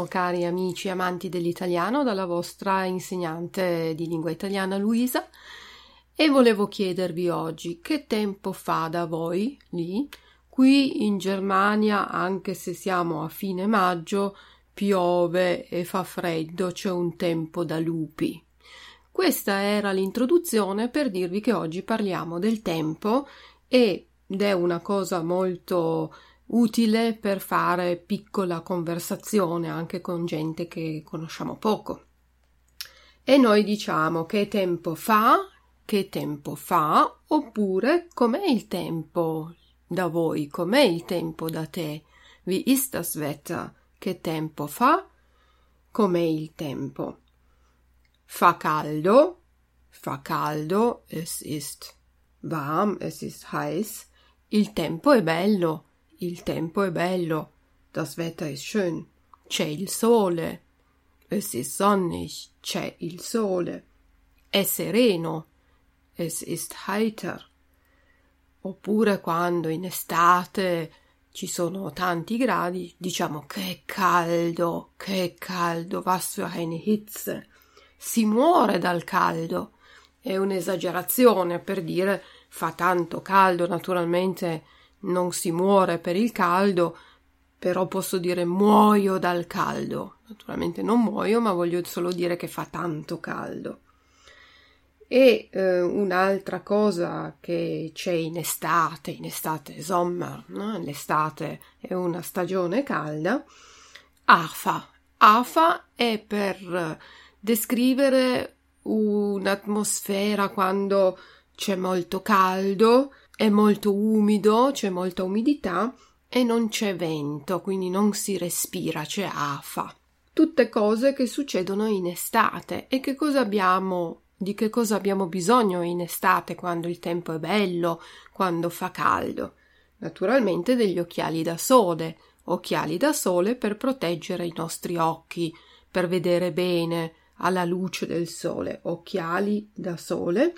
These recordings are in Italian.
Buongiorno cari amici amanti dell'italiano dalla vostra insegnante di lingua italiana Luisa e volevo chiedervi oggi che tempo fa da voi lì? Qui in Germania, anche se siamo a fine maggio, piove e fa freddo, c'è un tempo da lupi. Questa era l'introduzione per dirvi che oggi parliamo del tempo ed è una cosa molto utile per fare piccola conversazione anche con gente che conosciamo poco. E noi diciamo che tempo fa, che tempo fa, oppure com'è il tempo da voi, com'è il tempo da te, wie ist das Wetter, che tempo fa, com'è il tempo. Fa caldo, fa caldo, es ist warm, es ist heiß. Il tempo è bello, il tempo è bello. Das Wetter ist schön. C'è il sole. Es ist sonnig, c'è il sole. È sereno. Es ist heiter. Oppure quando in estate ci sono tanti gradi, diciamo che caldo, che caldo, was für eine Hitze si muore dal caldo. È un'esagerazione per dire fa tanto caldo, naturalmente non si muore per il caldo, però posso dire muoio dal caldo. Naturalmente non muoio, ma voglio solo dire che fa tanto caldo. E eh, un'altra cosa che c'è in estate, in estate Sommer, no? l'estate è una stagione calda, AFA. AFA è per descrivere un'atmosfera quando c'è molto caldo, è molto umido, c'è molta umidità e non c'è vento, quindi non si respira, c'è afa. Tutte cose che succedono in estate. E che cosa abbiamo di che cosa abbiamo bisogno in estate quando il tempo è bello, quando fa caldo? Naturalmente degli occhiali da sole, occhiali da sole per proteggere i nostri occhi, per vedere bene, alla luce del sole, occhiali da sole,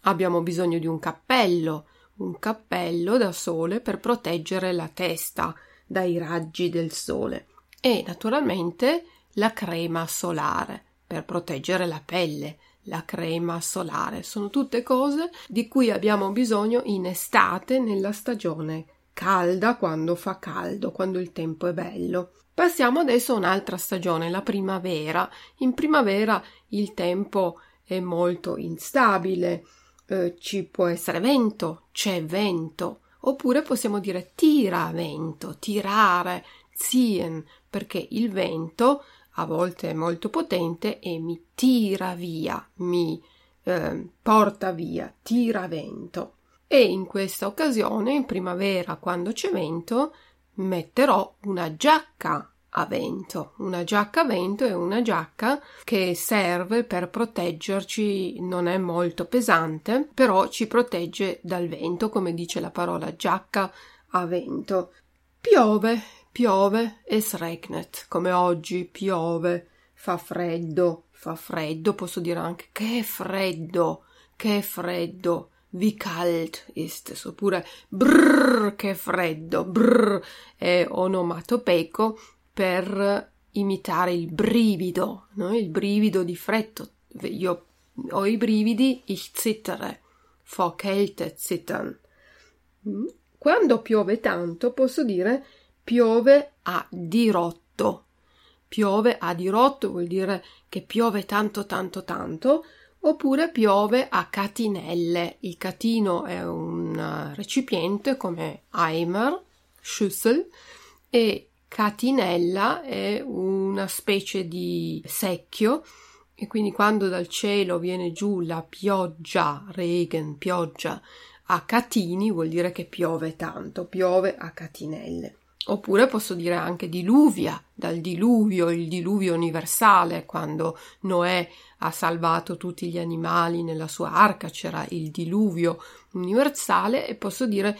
abbiamo bisogno di un cappello, un cappello da sole per proteggere la testa dai raggi del sole e naturalmente la crema solare per proteggere la pelle, la crema solare. Sono tutte cose di cui abbiamo bisogno in estate nella stagione calda quando fa caldo, quando il tempo è bello. Passiamo adesso a un'altra stagione, la primavera. In primavera il tempo è molto instabile, eh, ci può essere vento, c'è vento, oppure possiamo dire tira vento, tirare, ziehen, perché il vento a volte è molto potente e mi tira via, mi eh, porta via, tira vento. E in questa occasione, in primavera, quando c'è vento, metterò una giacca a vento. Una giacca a vento è una giacca che serve per proteggerci, non è molto pesante, però ci protegge dal vento, come dice la parola giacca a vento. Piove, piove es regnet, come oggi piove, fa freddo, fa freddo, posso dire anche che freddo, che freddo wie kalt ist oppure brrr, che freddo, brrr, è onomatopeico per imitare il brivido, no? il brivido di freddo. Io ho i brividi, ich zittere, vor Kälte zittern. Mm? Quando piove tanto posso dire piove a dirotto. Piove a dirotto vuol dire che piove tanto tanto tanto oppure piove a catinelle. Il catino è un recipiente come Eimer, Schüssel e catinella è una specie di secchio e quindi quando dal cielo viene giù la pioggia, Regen, pioggia a catini, vuol dire che piove tanto, piove a catinelle. Oppure posso dire anche diluvia, dal diluvio, il diluvio universale, quando Noè ha salvato tutti gli animali nella sua arca, c'era il diluvio universale e posso dire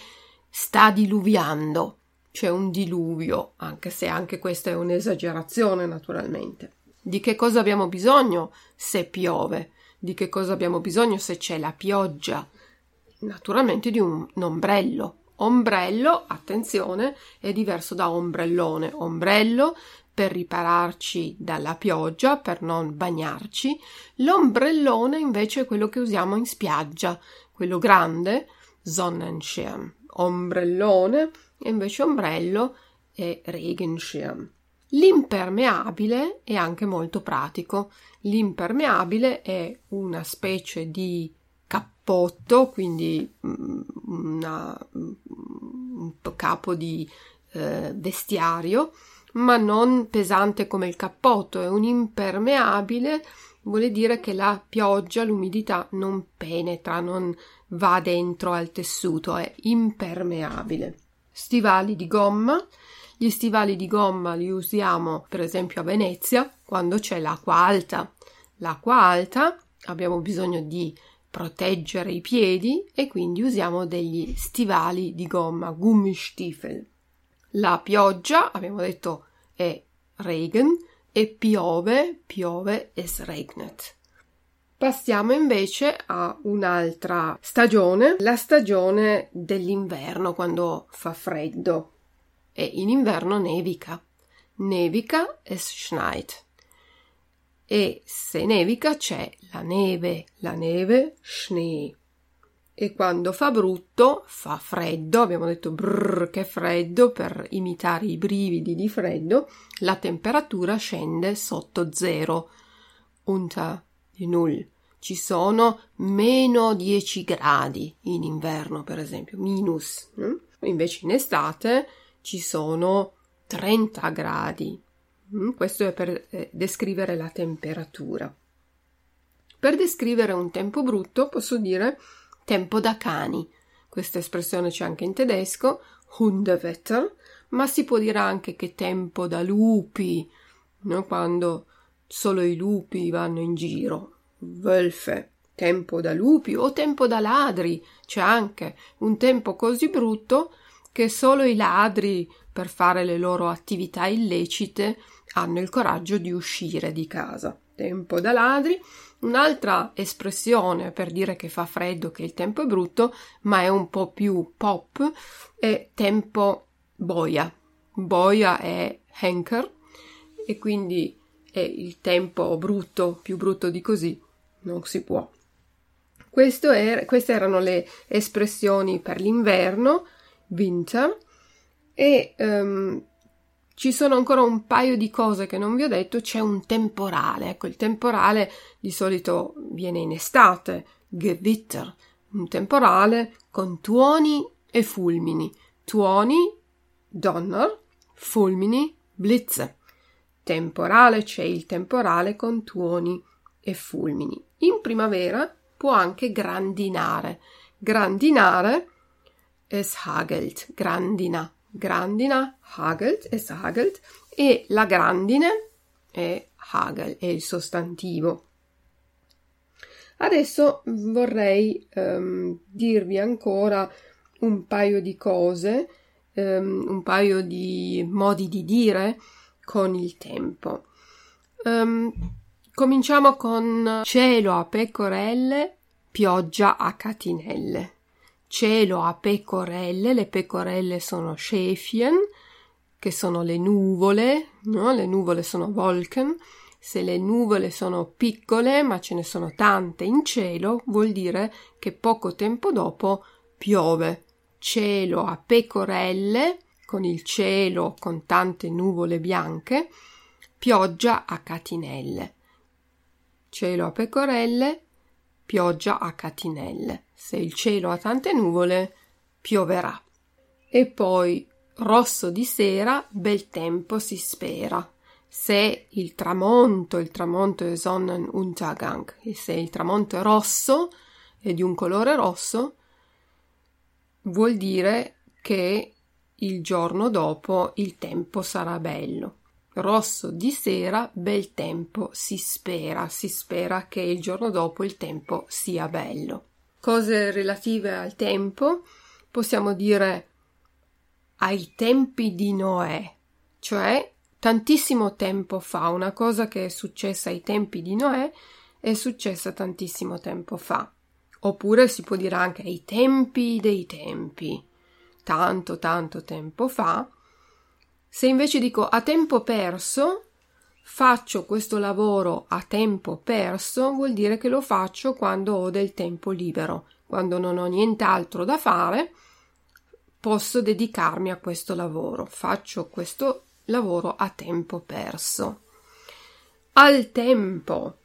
sta diluviando, c'è un diluvio, anche se anche questa è un'esagerazione naturalmente. Di che cosa abbiamo bisogno se piove? Di che cosa abbiamo bisogno se c'è la pioggia? Naturalmente di un ombrello. Ombrello, attenzione, è diverso da ombrellone. Ombrello per ripararci dalla pioggia, per non bagnarci. L'ombrellone invece è quello che usiamo in spiaggia, quello grande, Sonnenschirm. Ombrellone e invece ombrello è Regenschirm. L'impermeabile è anche molto pratico. L'impermeabile è una specie di cappotto, quindi mm, una, un capo di eh, vestiario, ma non pesante come il cappotto, è un impermeabile, vuol dire che la pioggia, l'umidità non penetra, non va dentro al tessuto, è impermeabile. Stivali di gomma, gli stivali di gomma li usiamo per esempio a Venezia quando c'è l'acqua alta. L'acqua alta abbiamo bisogno di proteggere i piedi e quindi usiamo degli stivali di gomma, Gummistiefel. La pioggia, abbiamo detto, è Regen e piove, piove es regnet. Passiamo invece a un'altra stagione, la stagione dell'inverno quando fa freddo e in inverno nevica. Nevica es schneit. E se nevica c'è la neve, la neve, Schnee. E quando fa brutto, fa freddo, abbiamo detto brrr che freddo per imitare i brividi di freddo, la temperatura scende sotto zero, unter di null. Ci sono meno 10 gradi in inverno, per esempio, minus. Hm? Invece in estate ci sono 30 gradi. Mm, questo è per eh, descrivere la temperatura. Per descrivere un tempo brutto posso dire tempo da cani. Questa espressione c'è anche in tedesco, Hundewetter, ma si può dire anche che tempo da lupi, no? quando solo i lupi vanno in giro. Wölfe, tempo da lupi o tempo da ladri. C'è anche un tempo così brutto che solo i ladri, per fare le loro attività illecite, hanno il coraggio di uscire di casa. Tempo da ladri, un'altra espressione per dire che fa freddo, che il tempo è brutto, ma è un po' più pop, è tempo boia. Boia è Henker e quindi è il tempo brutto, più brutto di così, non si può. È, queste erano le espressioni per l'inverno Winter e um, ci sono ancora un paio di cose che non vi ho detto, c'è un temporale, ecco il temporale di solito viene in estate, Gewitter, un temporale con tuoni e fulmini, tuoni, Donner, fulmini, Blitze. Temporale c'è il temporale con tuoni e fulmini. In primavera può anche grandinare. Grandinare es hagelt, grandina, grandina, hagelt, es hagelt e la grandine è hagel, è il sostantivo. Adesso vorrei um, dirvi ancora un paio di cose, um, un paio di modi di dire con il tempo. Um, cominciamo con cielo a pecorelle, pioggia a catinelle cielo a pecorelle, le pecorelle sono Schäfchen, che sono le nuvole, no? le nuvole sono Wolken, se le nuvole sono piccole ma ce ne sono tante in cielo, vuol dire che poco tempo dopo piove. Cielo a pecorelle, con il cielo con tante nuvole bianche, pioggia a catinelle. Cielo a pecorelle, pioggia a catinelle. Se il cielo ha tante nuvole, pioverà. E poi rosso di sera, bel tempo si spera. Se il tramonto, il tramonto è Sonnenuntergang, e se il tramonto è rosso, è di un colore rosso, vuol dire che il giorno dopo il tempo sarà bello. Rosso di sera, bel tempo, si spera, si spera che il giorno dopo il tempo sia bello. Cose relative al tempo, possiamo dire ai tempi di Noè, cioè tantissimo tempo fa, una cosa che è successa ai tempi di Noè è successa tantissimo tempo fa. Oppure si può dire anche ai tempi dei tempi, tanto tanto tempo fa. Se invece dico a tempo perso, faccio questo lavoro a tempo perso, vuol dire che lo faccio quando ho del tempo libero, quando non ho nient'altro da fare posso dedicarmi a questo lavoro, faccio questo lavoro a tempo perso. Al tempo.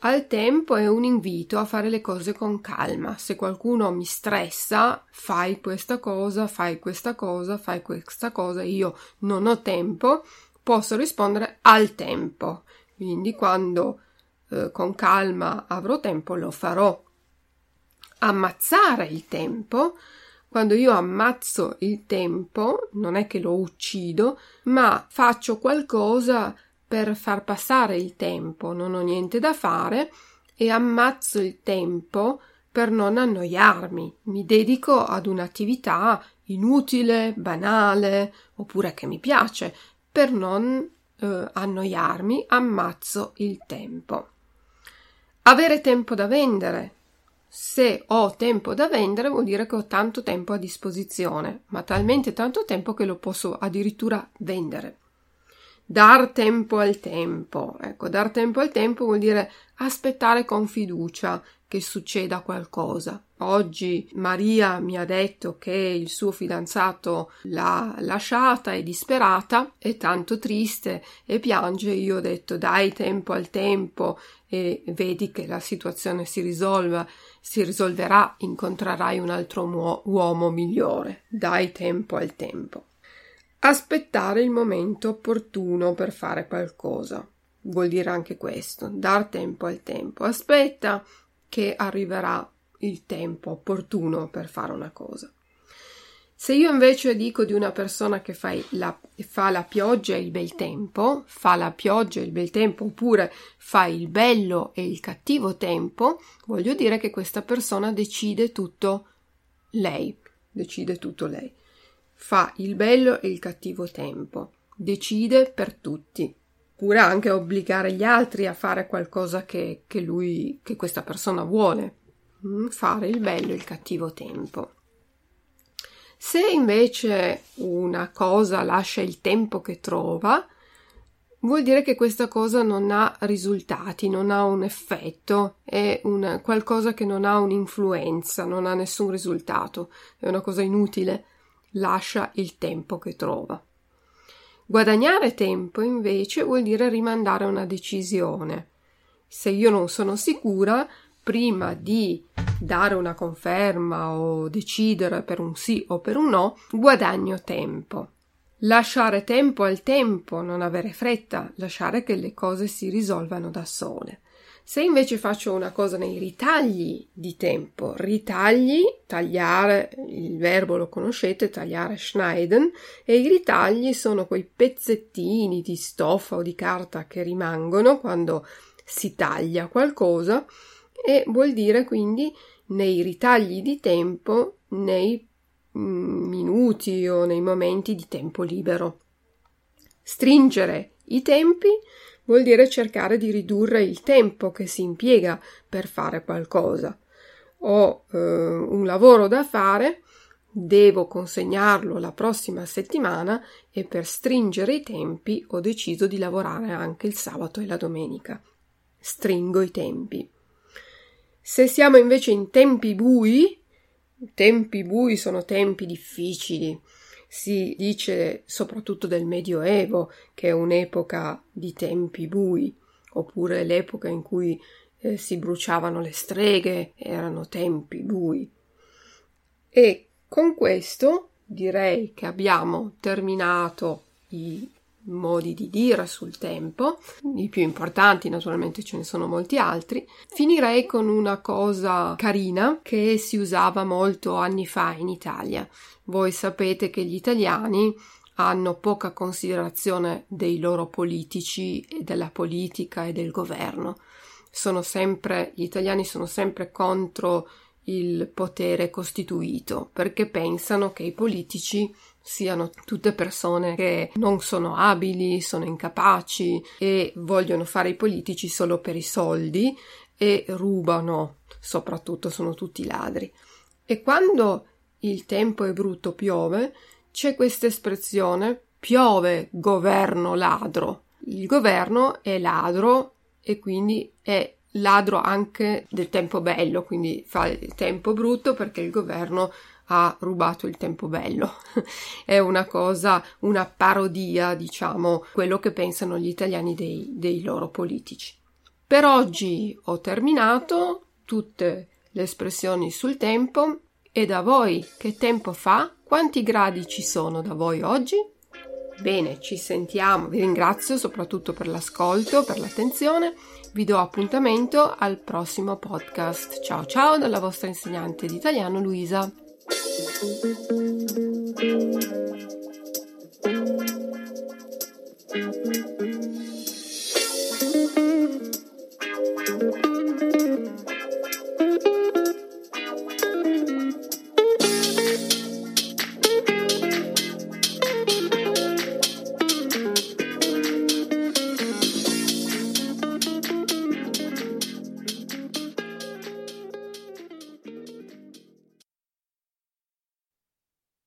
Al tempo è un invito a fare le cose con calma. Se qualcuno mi stressa, fai questa cosa, fai questa cosa, fai questa cosa, io non ho tempo, posso rispondere al tempo. Quindi quando eh, con calma avrò tempo lo farò. Ammazzare il tempo quando io ammazzo il tempo, non è che lo uccido, ma faccio qualcosa per far passare il tempo, non ho niente da fare e ammazzo il tempo per non annoiarmi. Mi dedico ad un'attività inutile, banale, oppure che mi piace, per non eh, annoiarmi, ammazzo il tempo. Avere tempo da vendere se ho tempo da vendere vuol dire che ho tanto tempo a disposizione, ma talmente tanto tempo che lo posso addirittura vendere. Dar tempo al tempo. Ecco, dar tempo al tempo vuol dire aspettare con fiducia che succeda qualcosa. Oggi Maria mi ha detto che il suo fidanzato l'ha lasciata, è disperata, è tanto triste e piange. Io ho detto dai tempo al tempo e vedi che la situazione si risolva, si risolverà, incontrerai un altro uomo migliore. Dai tempo al tempo. Aspettare il momento opportuno per fare qualcosa. Vuol dire anche questo, dar tempo al tempo. Aspetta che arriverà il tempo opportuno per fare una cosa. Se io invece dico di una persona che la, fa la pioggia e il bel tempo, fa la pioggia e il bel tempo, oppure fa il bello e il cattivo tempo, voglio dire che questa persona decide tutto lei, decide tutto lei fa il bello e il cattivo tempo, decide per tutti, oppure anche obbligare gli altri a fare qualcosa che, che lui, che questa persona vuole, mm, fare il bello e il cattivo tempo. Se invece una cosa lascia il tempo che trova, vuol dire che questa cosa non ha risultati, non ha un effetto, è una, qualcosa che non ha un'influenza, non ha nessun risultato, è una cosa inutile lascia il tempo che trova. Guadagnare tempo invece vuol dire rimandare una decisione. Se io non sono sicura, prima di dare una conferma o decidere per un sì o per un no, guadagno tempo. Lasciare tempo al tempo, non avere fretta, lasciare che le cose si risolvano da sole. Se invece faccio una cosa nei ritagli di tempo, ritagli, tagliare, il verbo lo conoscete, tagliare, schneiden, e i ritagli sono quei pezzettini di stoffa o di carta che rimangono quando si taglia qualcosa e vuol dire quindi nei ritagli di tempo, nei mm, minuti o nei momenti di tempo libero. Stringere i tempi vuol dire cercare di ridurre il tempo che si impiega per fare qualcosa. Ho eh, un lavoro da fare, devo consegnarlo la prossima settimana e per stringere i tempi ho deciso di lavorare anche il sabato e la domenica. Stringo i tempi. Se siamo invece in tempi bui, tempi bui sono tempi difficili, si dice soprattutto del Medioevo, che è un'epoca di tempi bui, oppure l'epoca in cui eh, si bruciavano le streghe, erano tempi bui. E con questo direi che abbiamo terminato i modi di dire sul tempo, i più importanti, naturalmente ce ne sono molti altri. Finirei con una cosa carina che si usava molto anni fa in Italia. Voi sapete che gli italiani hanno poca considerazione dei loro politici e della politica e del governo. Sono sempre, gli italiani sono sempre contro il potere costituito perché pensano che i politici siano tutte persone che non sono abili, sono incapaci e vogliono fare i politici solo per i soldi e rubano, soprattutto sono tutti ladri. E quando il tempo è brutto piove, c'è questa espressione piove governo ladro. Il governo è ladro e quindi è ladro anche del tempo bello, quindi fa il tempo brutto perché il governo ha rubato il tempo bello. È una cosa, una parodia, diciamo, quello che pensano gli italiani dei, dei loro politici. Per oggi ho terminato tutte le espressioni sul tempo e da voi che tempo fa? Quanti gradi ci sono da voi oggi? Bene, ci sentiamo. Vi ringrazio soprattutto per l'ascolto, per l'attenzione. Vi do appuntamento al prossimo podcast. Ciao ciao dalla vostra insegnante di italiano Luisa.